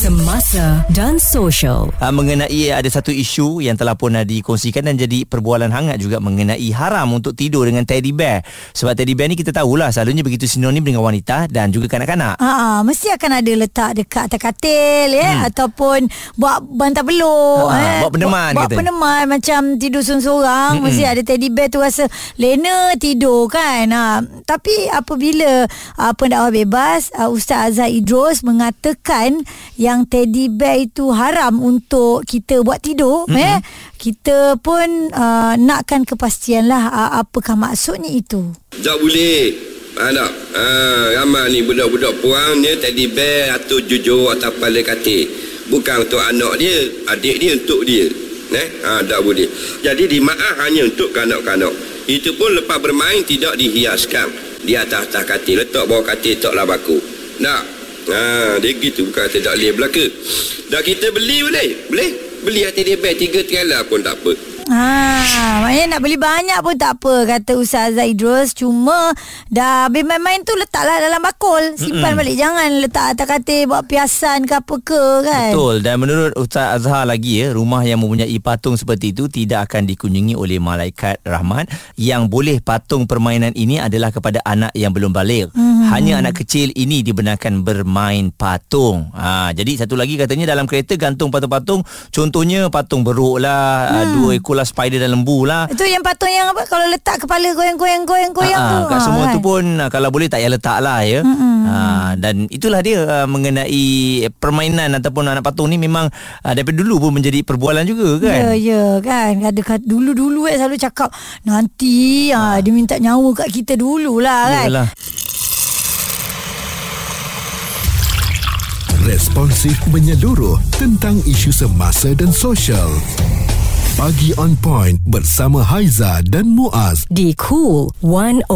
Semasa dan sosial. uh, mengenai ada satu isu yang telah pun dikongsikan dan jadi perbualan hangat juga mengenai haram untuk tidur dengan teddy bear. Sebab teddy bear ni kita tahulah selalunya begitu sinonim dengan wanita dan juga kanak-kanak. Ha, mesti akan ada letak dekat atas katil ya hmm. ataupun buat bantal peluk Ha, eh. buat peneman buat, buat peneman macam tidur seorang-seorang mesti ada teddy bear tu rasa lena tidur kan ha, tapi apabila uh, pendakwah bebas uh, Ustaz Azhar Idros mengatakan yang teddy bear itu haram untuk kita buat tidur hmm. eh kita pun uh, nakkan kepastian lah uh, apakah maksudnya itu Tak boleh. Ha tak? Ha, ramai ni budak-budak puang dia teddy bear atau jujur atau kepala katil. Bukan untuk anak dia, adik dia untuk dia. Eh? Ha, tak boleh. Jadi dimaaf hanya untuk kanak-kanak. Itu pun lepas bermain tidak dihiaskan. Di atas-atas katil. Letak bawah katil, letaklah baku. Tak? Ha, dia gitu bukan kata tak boleh belaka. Dah kita beli boleh? Boleh? Beli hati dia bear tiga tiala pun tak apa. Ha, maknanya nak beli banyak pun tak apa kata Ustaz Zaidrus. Cuma dah habis main-main tu letaklah dalam bakul. Simpan Mm-mm. balik. Jangan letak atas katil buat piasan ke apa ke kan. Betul dan menurut Ustaz Azhar lagi ya rumah yang mempunyai patung seperti itu tidak akan dikunjungi oleh malaikat rahmat yang boleh patung permainan ini adalah kepada anak yang belum balik. Hmm. Hanya anak kecil ini dibenarkan bermain patung. Ha jadi satu lagi katanya dalam kereta gantung patung-patung contohnya patung beruk lah, hmm. dua ekor lah spider dan lembu lah. Itu yang patung yang apa kalau letak kepala goyang-goyang goyang-goyang Ah, tu. ah, kat Ha, semua kan? tu pun ah, kalau boleh tak payah letak lah ya. Ha, dan itulah dia ah, mengenai permainan ataupun anak patung ni memang ah, daripada dulu pun menjadi perbualan juga kan. Ya, ya kan. Ada kat dulu-dulu eh selalu cakap nanti ha. dia minta nyawa kat kita dululah kan. Yalah. Responsif menyeluruh tentang isu semasa dan sosial. Pagi on point bersama Haiza dan Muaz. Di Cool 101.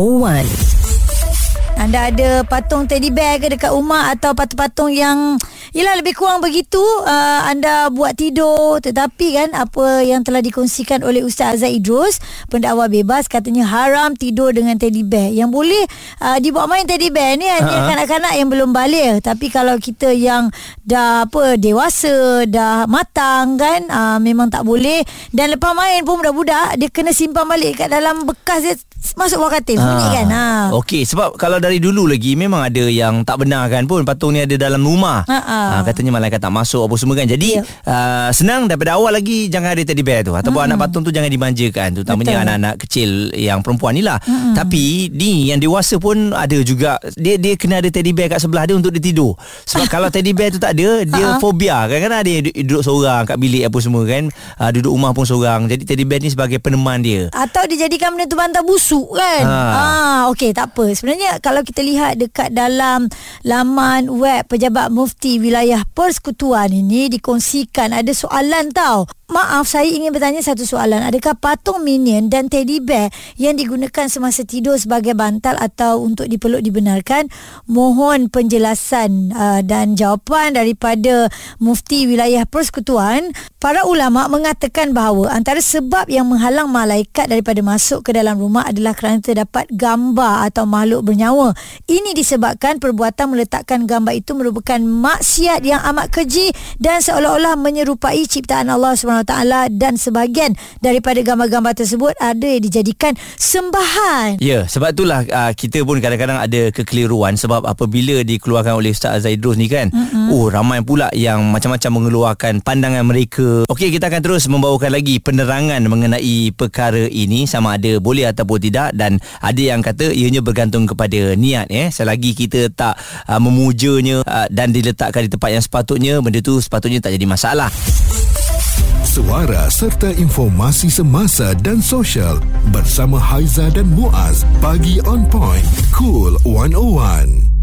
Anda ada patung teddy bear ke dekat rumah atau patung-patung yang Yelah lebih kurang begitu uh, Anda buat tidur. Tetapi kan apa yang telah dikongsikan oleh Ustaz Azhar Idrus Pendakwa bebas katanya haram tidur dengan teddy bear. Yang boleh uh, dibawa main teddy bear ni hanya Ha-ha. kanak-kanak yang belum balik. Tapi kalau kita yang dah apa dewasa Dah matang kan uh, Memang tak boleh. Dan lepas main pun budak-budak Dia kena simpan balik kat dalam bekas dia Masuk bawah katil Bunyi kan ha. Okey sebab kalau dari dulu lagi memang ada yang tak benar kan pun patung ni ada dalam rumah. Ha, ha. Ah, katanya malaikat tak masuk apa semua kan. Jadi Ya. uh, senang daripada awal lagi jangan ada teddy bear tu ataupun anak patung tu jangan dimanjakan terutamanya Betul. anak-anak kecil yang perempuan ni lah. Tapi ni yang dewasa pun ada juga dia dia kena ada teddy bear kat sebelah dia untuk dia tidur. Sebab kalau teddy bear tu tak ada dia Ha. fobia. Kadang-kadang ada yang duduk, seorang kat bilik apa semua kan. Uh, duduk rumah pun seorang. Jadi teddy bear ni sebagai peneman dia. Atau dijadikan benda tu bantal busuk kan? Ha. ah, Okey tak apa. Sebenarnya kalau kita lihat dekat dalam Laman web Pejabat Mufti Wilayah Persekutuan ini Dikongsikan ada soalan tau. Maaf saya ingin bertanya satu soalan. Adakah patung minion dan teddy bear Yang digunakan semasa tidur sebagai bantal Atau untuk dipeluk dibenarkan? Mohon penjelasan uh, dan jawapan daripada Mufti Wilayah Persekutuan. Para ulama mengatakan bahawa antara sebab yang menghalang malaikat daripada masuk ke dalam rumah adalah kerana terdapat gambar atau makhluk bernyawa. Ini disebabkan perbuatan meletakkan gambar itu merupakan maksiat yang amat keji dan seolah-olah menyerupai ciptaan Allah SWT dan sebahagian daripada gambar-gambar tersebut ada yang dijadikan sembahan. Ya, sebab itulah uh, kita pun kadang-kadang ada kekeliruan sebab apabila dikeluarkan oleh Ustaz Zaidrus ni kan, mm-hmm. oh ramai pula yang macam-macam mengeluarkan pandangan mereka. Okey, kita akan terus membawakan lagi penerangan mengenai perkara ini sama ada boleh ataupun tidak dan ada yang kata ianya bergantung kepada niat eh. Selagi kita tak uh, memujanya uh, dan diletakkan di tempat yang sepatutnya, benda tu sepatutnya tak jadi masalah. Suara serta informasi semasa dan sosial bersama Haiza dan Muaz. Pagi on point, cool 101.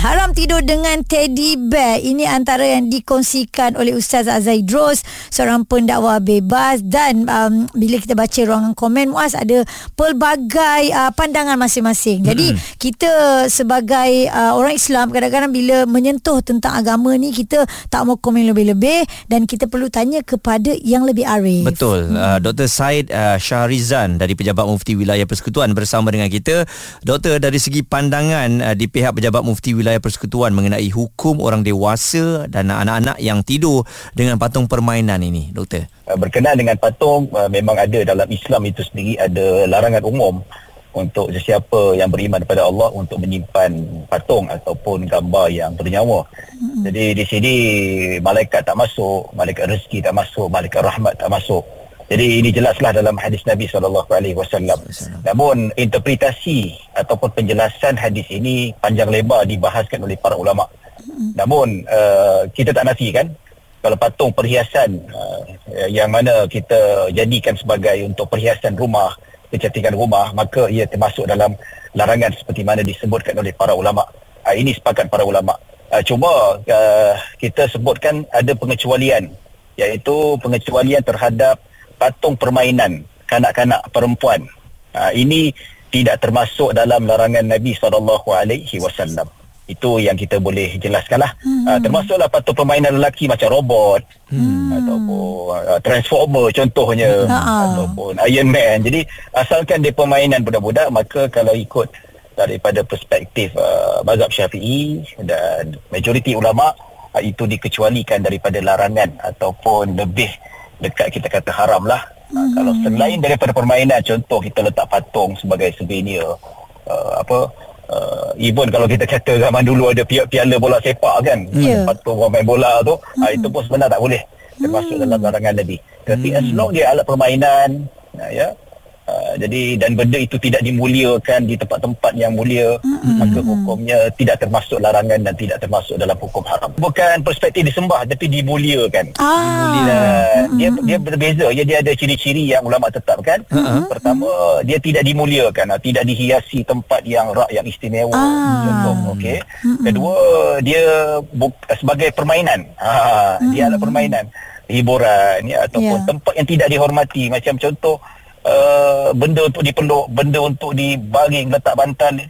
Haram tidur dengan teddy bear Ini antara yang dikongsikan oleh Ustaz Azaidros Seorang pendakwa bebas Dan um, bila kita baca ruangan komen Muaz Ada pelbagai uh, pandangan masing-masing Jadi hmm. kita sebagai uh, orang Islam Kadang-kadang bila menyentuh tentang agama ni Kita tak mau komen lebih-lebih Dan kita perlu tanya kepada yang lebih arif Betul. Hmm. Uh, Dr. Said uh, Syahrizan dari Pejabat Mufti Wilayah Persekutuan bersama dengan kita. Doktor dari segi pandangan uh, di pihak Pejabat Mufti Wilayah Persekutuan mengenai hukum orang dewasa dan anak-anak yang tidur dengan patung permainan ini, doktor. Uh, berkenaan dengan patung uh, memang ada dalam Islam itu sendiri ada larangan umum untuk sesiapa yang beriman kepada Allah untuk menyimpan patung ataupun gambar yang bernyawa. Hmm. Jadi di sini malaikat tak masuk, malaikat rezeki tak masuk, malaikat rahmat tak masuk. Jadi ini jelaslah dalam hadis Nabi sallallahu alaihi wasallam. Namun interpretasi ataupun penjelasan hadis ini panjang lebar dibahaskan oleh para ulama. Hmm. Namun uh, kita tak nafikan kalau patung perhiasan uh, yang mana kita jadikan sebagai untuk perhiasan rumah kecantikan rumah maka ia termasuk dalam larangan seperti mana disebutkan oleh para ulama. Uh, ini sepakat para ulama. Uh, cuma uh, kita sebutkan ada pengecualian iaitu pengecualian terhadap patung permainan kanak-kanak perempuan. Uh, ini tidak termasuk dalam larangan Nabi SAW. Itu yang kita boleh jelaskanlah. Hmm. Uh, termasuklah patung permainan lelaki macam robot hmm. ataupun uh, transformer contohnya hmm. ataupun Iron Man. Jadi asalkan dia permainan budak-budak maka kalau ikut daripada perspektif uh, mazhab Syafi'i dan majoriti ulama uh, itu dikecualikan daripada larangan ataupun lebih dekat kita kata haram lah. Hmm. kalau selain daripada permainan, contoh kita letak patung sebagai souvenir, uh, apa, uh, even kalau kita kata zaman dulu ada pi- piala bola sepak kan, yeah. patung orang main bola tu, hmm. uh, itu pun sebenarnya tak boleh termasuk hmm. dalam larangan Nabi. Tapi hmm. as long dia alat permainan, uh, ya, Uh, jadi dan benda itu tidak dimuliakan di tempat-tempat yang mulia mm-hmm. maka hukumnya tidak termasuk larangan dan tidak termasuk dalam hukum haram bukan perspektif disembah tapi dimuliakan ah. uh, dia dia berbeza ya dia ada ciri-ciri yang ulama tetapkan mm-hmm. pertama dia tidak dimuliakan uh, tidak dihiasi tempat yang rak yang istimewa ah. contoh okey mm-hmm. kedua dia buk, sebagai permainan ha mm-hmm. dia adalah permainan hiburan ya ataupun yeah. tempat yang tidak dihormati macam contoh Uh, benda untuk dipeluk, benda untuk dibaring, letak bantal.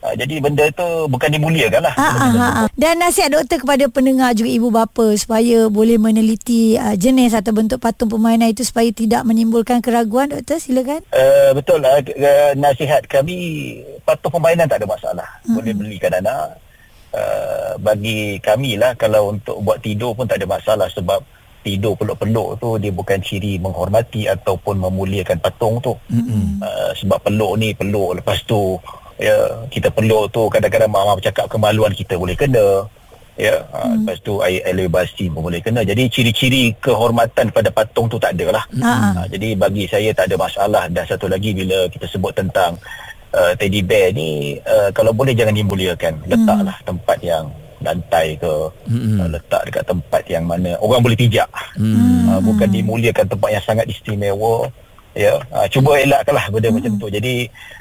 Uh, jadi benda itu bukan dimuliakan lah. Ha, ha, ha. Dan nasihat doktor kepada pendengar juga ibu bapa supaya boleh meneliti uh, jenis atau bentuk patung permainan itu supaya tidak menimbulkan keraguan doktor silakan. Uh, betul lah uh, nasihat kami patung permainan tak ada masalah. Hmm. Boleh belikan anak. Uh, bagi kami lah kalau untuk buat tidur pun tak ada masalah sebab tidur peluk-peluk tu dia bukan ciri menghormati ataupun memuliakan patung tu. Mm-hmm. Uh, sebab peluk ni peluk lepas tu ya kita peluk tu kadang-kadang mak-mak bercakap kemaluan kita boleh kena. Ya, uh, mm. lepas tu air elevasi pun boleh kena. Jadi ciri-ciri kehormatan pada patung tu tak ada lah. Mm-hmm. Uh, jadi bagi saya tak ada masalah dan satu lagi bila kita sebut tentang uh, teddy bear ni uh, kalau boleh jangan dimuliakan. Letaklah mm. tempat yang lantai ke mm-hmm. uh, letak dekat tempat yang mana orang boleh pijak mm-hmm. uh, bukan dimuliakan tempat yang sangat istimewa ya uh, cuba elakkanlah benda mm-hmm. macam tu jadi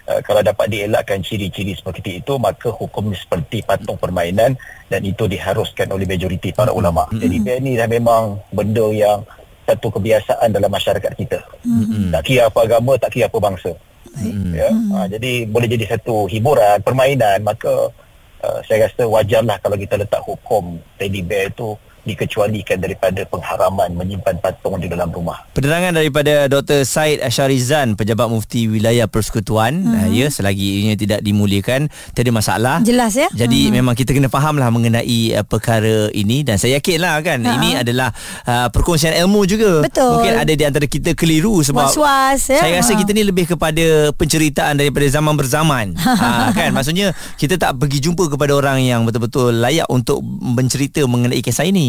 uh, kalau dapat dielakkan ciri-ciri seperti itu maka hukum seperti patung permainan dan itu diharuskan oleh majoriti para ulama mm-hmm. jadi dia ni dah memang benda yang satu kebiasaan dalam masyarakat kita mm-hmm. tak kira apa agama tak kira apa bangsa mm-hmm. ya uh, jadi boleh jadi satu hiburan permainan maka uh, saya rasa wajarlah kalau kita letak hukum teddy bear itu dikecualikan daripada pengharaman menyimpan patung di dalam rumah. Penerangan daripada Dr. Said Asharizan, Pejabat Mufti Wilayah Persekutuan. Hmm. Ya, selagi ianya tidak dimuliakan, tiada masalah. Jelas ya. Jadi hmm. memang kita kena fahamlah mengenai uh, perkara ini dan saya yakinlah kan ha. ini adalah uh, perkongsian ilmu juga. Betul. Mungkin ada di antara kita keliru sebab Was-was, ya? saya rasa ha. kita ni lebih kepada penceritaan daripada zaman berzaman. ha, kan? Maksudnya kita tak pergi jumpa kepada orang yang betul-betul layak untuk mencerita mengenai kisah ini.